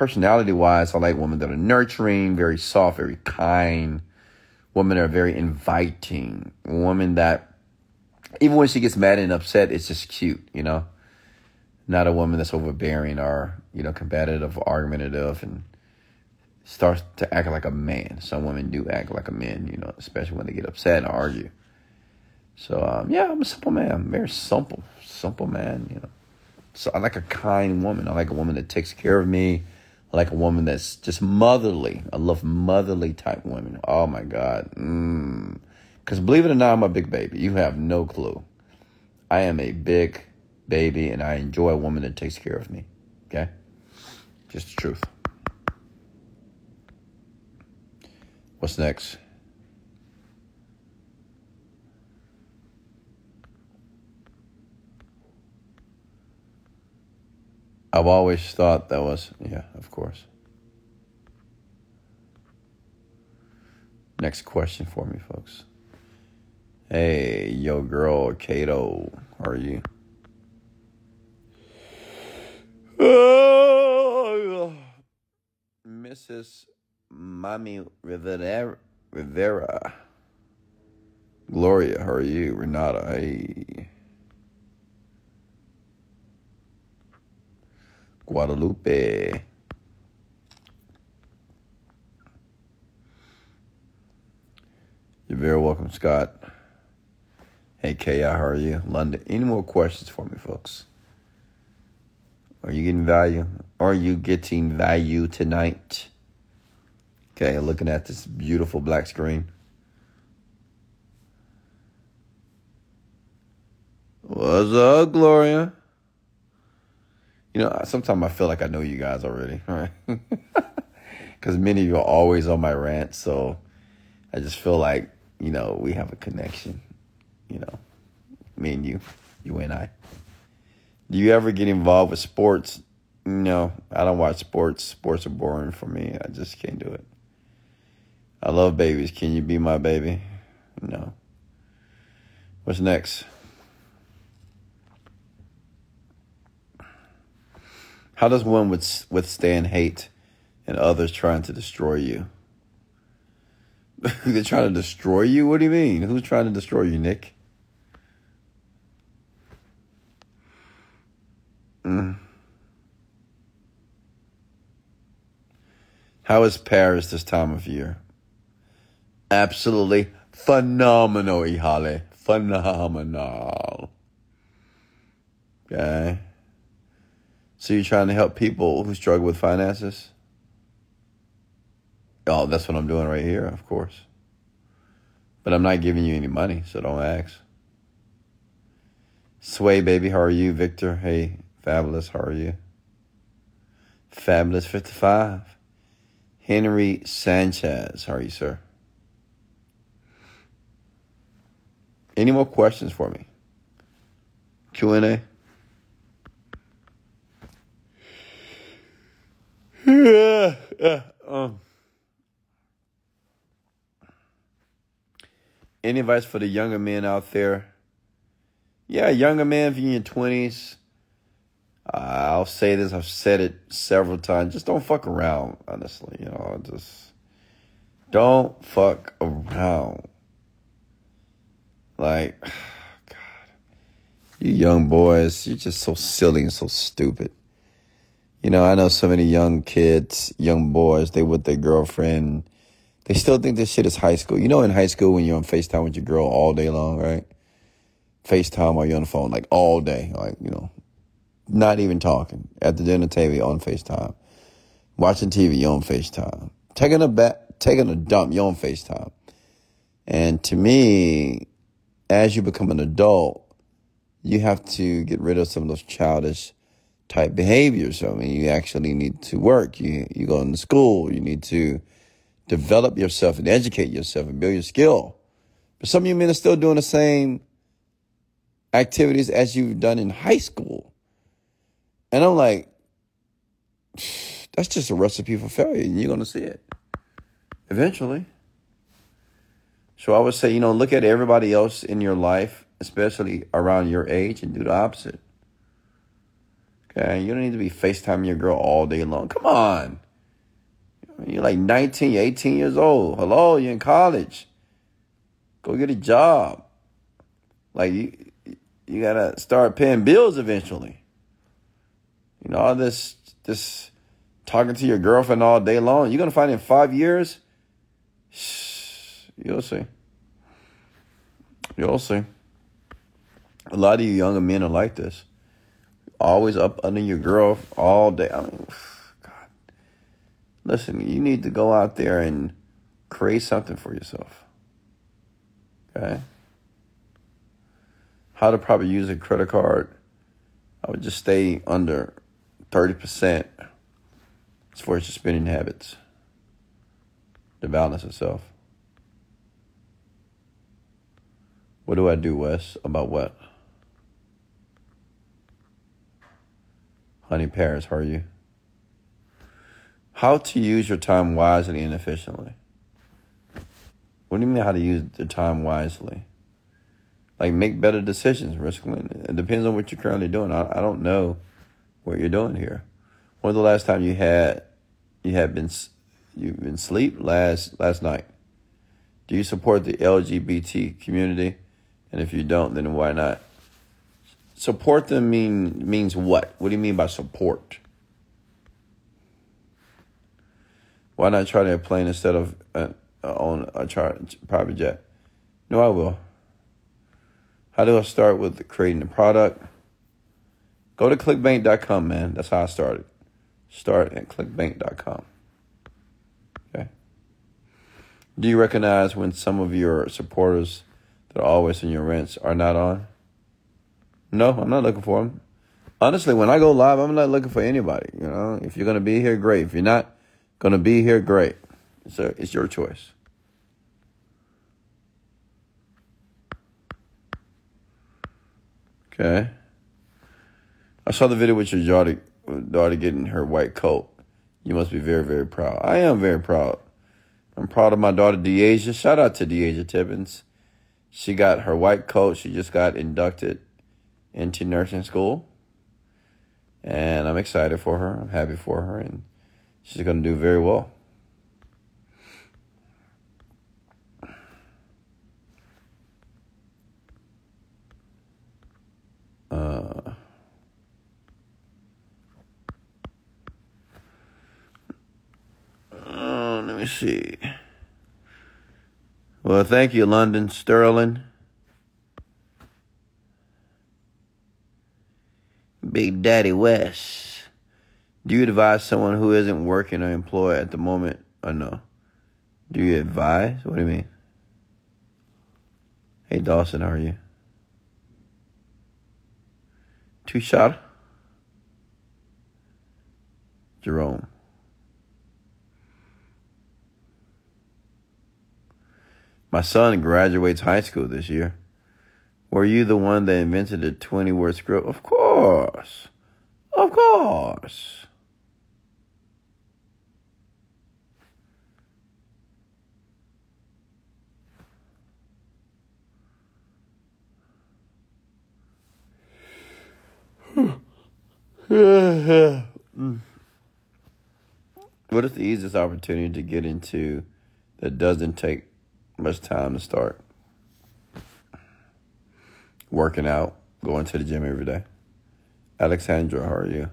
personality wise, I like women that are nurturing, very soft, very kind. Women that are very inviting. Women that, even when she gets mad and upset, it's just cute, you know. Not a woman that's overbearing or you know combative, argumentative, and starts to act like a man. Some women do act like a man, you know, especially when they get upset and argue. So um, yeah, I'm a simple man. I'm very simple, simple man. You know, so I like a kind woman. I like a woman that takes care of me. I like a woman that's just motherly. I love motherly type women. Oh my god. Because mm. believe it or not, I'm a big baby. You have no clue. I am a big baby, and I enjoy a woman that takes care of me. Okay, just the truth. What's next? I've always thought that was, yeah, of course. Next question for me, folks. Hey, yo, girl, Kato, how are you? Oh, Mrs. Mommy Rivera. Rivera. Gloria, how are you? Renata, hey. Guadalupe. You're very welcome, Scott. Hey, Kaya, how are you? London. Any more questions for me, folks? Are you getting value? Are you getting value tonight? Okay, looking at this beautiful black screen. What's up, Gloria? You know, sometimes I feel like I know you guys already, right? Because many of you are always on my rant, so I just feel like, you know, we have a connection, you know, me and you, you and I. Do you ever get involved with sports? No, I don't watch sports. Sports are boring for me. I just can't do it. I love babies. Can you be my baby? No. What's next? How does one withstand hate and others trying to destroy you? They're trying to destroy you? What do you mean? Who's trying to destroy you, Nick? Mm. How is Paris this time of year? Absolutely phenomenal, Ihale. Phenomenal. Okay. So you're trying to help people who struggle with finances? Oh, that's what I'm doing right here, of course. But I'm not giving you any money, so don't ask. Sway, baby, how are you? Victor, hey, fabulous, how are you? Fabulous 55. Henry Sanchez, how are you, sir? Any more questions for me? Q&A? Um. Any advice for the younger men out there? Yeah, younger men, if you're in your twenties, uh, I'll say this. I've said it several times. Just don't fuck around. Honestly, you know, just don't fuck around. Like, God, you young boys, you're just so silly and so stupid. You know, I know so many young kids, young boys, they with their girlfriend. They still think this shit is high school. You know, in high school when you're on FaceTime with your girl all day long, right? FaceTime while you're on the phone, like all day, like, you know, not even talking. At the dinner table, on FaceTime. Watching TV, you're on FaceTime. Taking a bath, taking a dump, you're on FaceTime. And to me, as you become an adult, you have to get rid of some of those childish type behaviors. I mean, you actually need to work. You you go into school. You need to develop yourself and educate yourself and build your skill. But some of you men are still doing the same activities as you've done in high school. And I'm like, that's just a recipe for failure, and you're to see it eventually. So I would say, you know, look at everybody else in your life, especially around your age, and do the opposite. You don't need to be FaceTiming your girl all day long. Come on. You're like 19, 18 years old. Hello, you're in college. Go get a job. Like you you gotta start paying bills eventually. You know, all this this talking to your girlfriend all day long. You're gonna find in five years, you'll see. You'll see. A lot of you younger men are like this always up under your girl all day. I mean, God. Listen, you need to go out there and create something for yourself. Okay? How to probably use a credit card. I would just stay under 30% as far as your spending habits to balance itself. What do I do, Wes? About what? Honey Paris, how are you? How to use your time wisely and efficiently. What do you mean how to use the time wisely? Like make better decisions, risk. It depends on what you're currently doing. I, I don't know what you're doing here. When the last time you had you had been you've been sleep last last night? Do you support the LGBT community? And if you don't, then why not? Support them mean means what? What do you mean by support? Why not try to plane instead of uh, own a charge, private jet? No, I will. How do I start with creating a product, Go to clickbank.com, man. That's how I started. Start at clickbank.com. Okay. Do you recognize when some of your supporters that are always in your rents are not on? No, I'm not looking for them. Honestly, when I go live, I'm not looking for anybody. You know, if you're gonna be here, great. If you're not gonna be here, great. So it's your choice. Okay. I saw the video with your daughter, daughter getting her white coat. You must be very, very proud. I am very proud. I'm proud of my daughter, Deasia. Shout out to Deasia Tibbins. She got her white coat. She just got inducted into nursing school. And I'm excited for her. I'm happy for her. And she's going to do very well. Uh, oh, let me see. Well, thank you, London Sterling. Big Daddy West. Do you advise someone who isn't working or employed at the moment or no? Do you advise? What do you mean? Hey, Dawson, how are you? Tushar? Jerome. My son graduates high school this year. Were you the one that invented the 20 word script? Of course. Of course. what is the easiest opportunity to get into that doesn't take much time to start? Working out, going to the gym every day. Alexandra, how are you?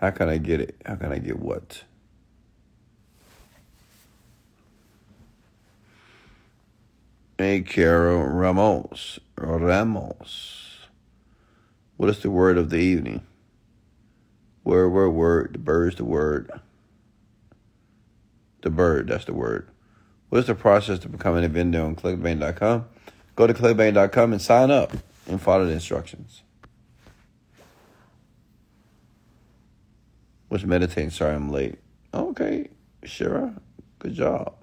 How can I get it? How can I get what? Hey, Carol Ramos. Ramos. What is the word of the evening? Word, word, word. The bird's the word. The bird, that's the word. What is the process to becoming a vendor on clickbank.com? Go to clickbank.com and sign up and follow the instructions. Was meditating. Sorry, I'm late. Okay, sure. Good job.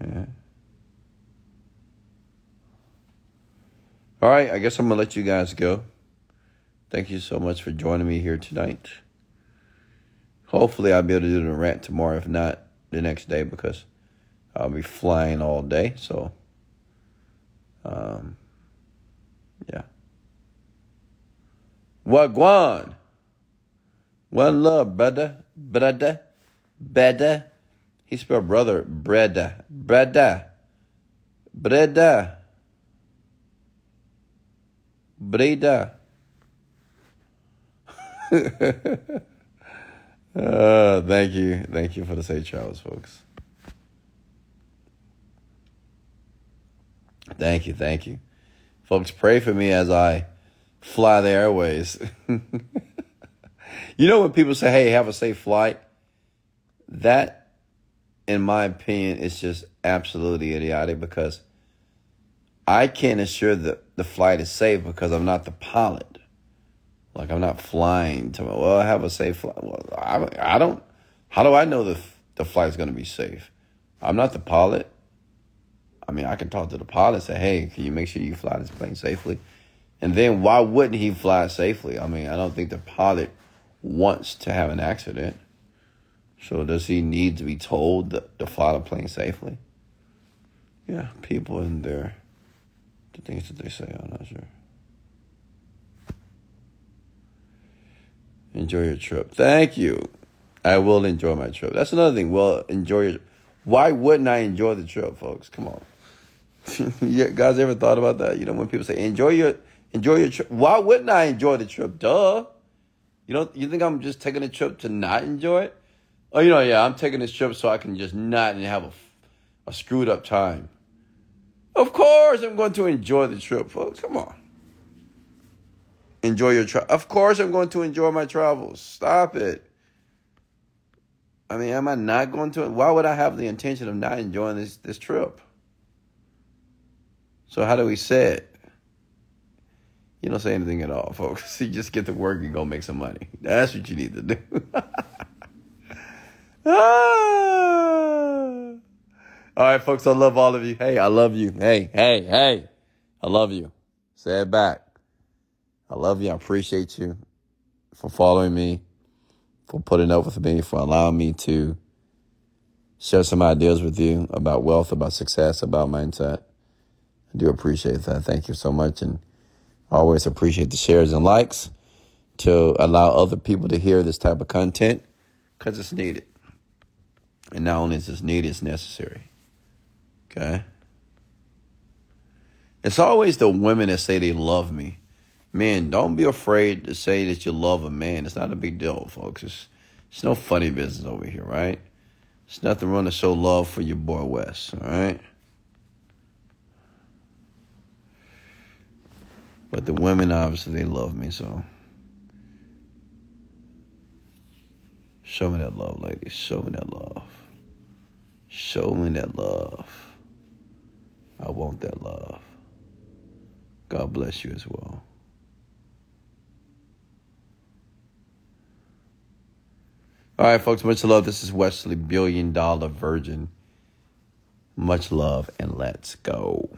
Yeah. All right, I guess I'm going to let you guys go. Thank you so much for joining me here tonight. Hopefully, I'll be able to do the rant tomorrow, if not the next day, because I'll be flying all day. So, um, yeah. Wagwan. One love, brother, brother, brother. He spelled brother, brother, brother, brother. Breda. uh, thank you. Thank you for the safe travels, folks. Thank you. Thank you. Folks, pray for me as I fly the airways. you know when people say, hey, have a safe flight? That, in my opinion, is just absolutely idiotic because I can't assure that the flight is safe because I'm not the pilot. Like I'm not flying to well, I have a safe flight. Well, I, I don't. How do I know the the flight's going to be safe? I'm not the pilot. I mean, I can talk to the pilot and say, "Hey, can you make sure you fly this plane safely?" And then why wouldn't he fly safely? I mean, I don't think the pilot wants to have an accident. So does he need to be told to, to fly the plane safely? Yeah, people in there the things that they say. I'm not sure. Enjoy your trip. Thank you. I will enjoy my trip. That's another thing. Well, enjoy your. Why wouldn't I enjoy the trip, folks? Come on. you guys ever thought about that? You know, when people say enjoy your enjoy your trip, why wouldn't I enjoy the trip? Duh. You know, you think I'm just taking a trip to not enjoy it? Oh, you know, yeah, I'm taking this trip so I can just not and have a, a screwed up time. Of course, I'm going to enjoy the trip, folks. Come on. Enjoy your trip. Of course, I'm going to enjoy my travels. Stop it. I mean, am I not going to? Why would I have the intention of not enjoying this this trip? So how do we say it? You don't say anything at all, folks. You just get to work and go make some money. That's what you need to do. ah. All right, folks, I love all of you. Hey, I love you. Hey, hey, hey. I love you. Say it back. I love you. I appreciate you for following me, for putting up with me, for allowing me to share some ideas with you about wealth, about success, about mindset. I do appreciate that. Thank you so much. And always appreciate the shares and likes to allow other people to hear this type of content because it's needed. And not only is it needed, it's necessary. Okay? It's always the women that say they love me. Man, don't be afraid to say that you love a man. It's not a big deal, folks. It's, it's no funny business over here, right? It's nothing wrong to show love for your boy Wes, all right? But the women, obviously, they love me, so. Show me that love, ladies. Show me that love. Show me that love. I want that love. God bless you as well. All right, folks, much love. This is Wesley, billion dollar virgin. Much love, and let's go.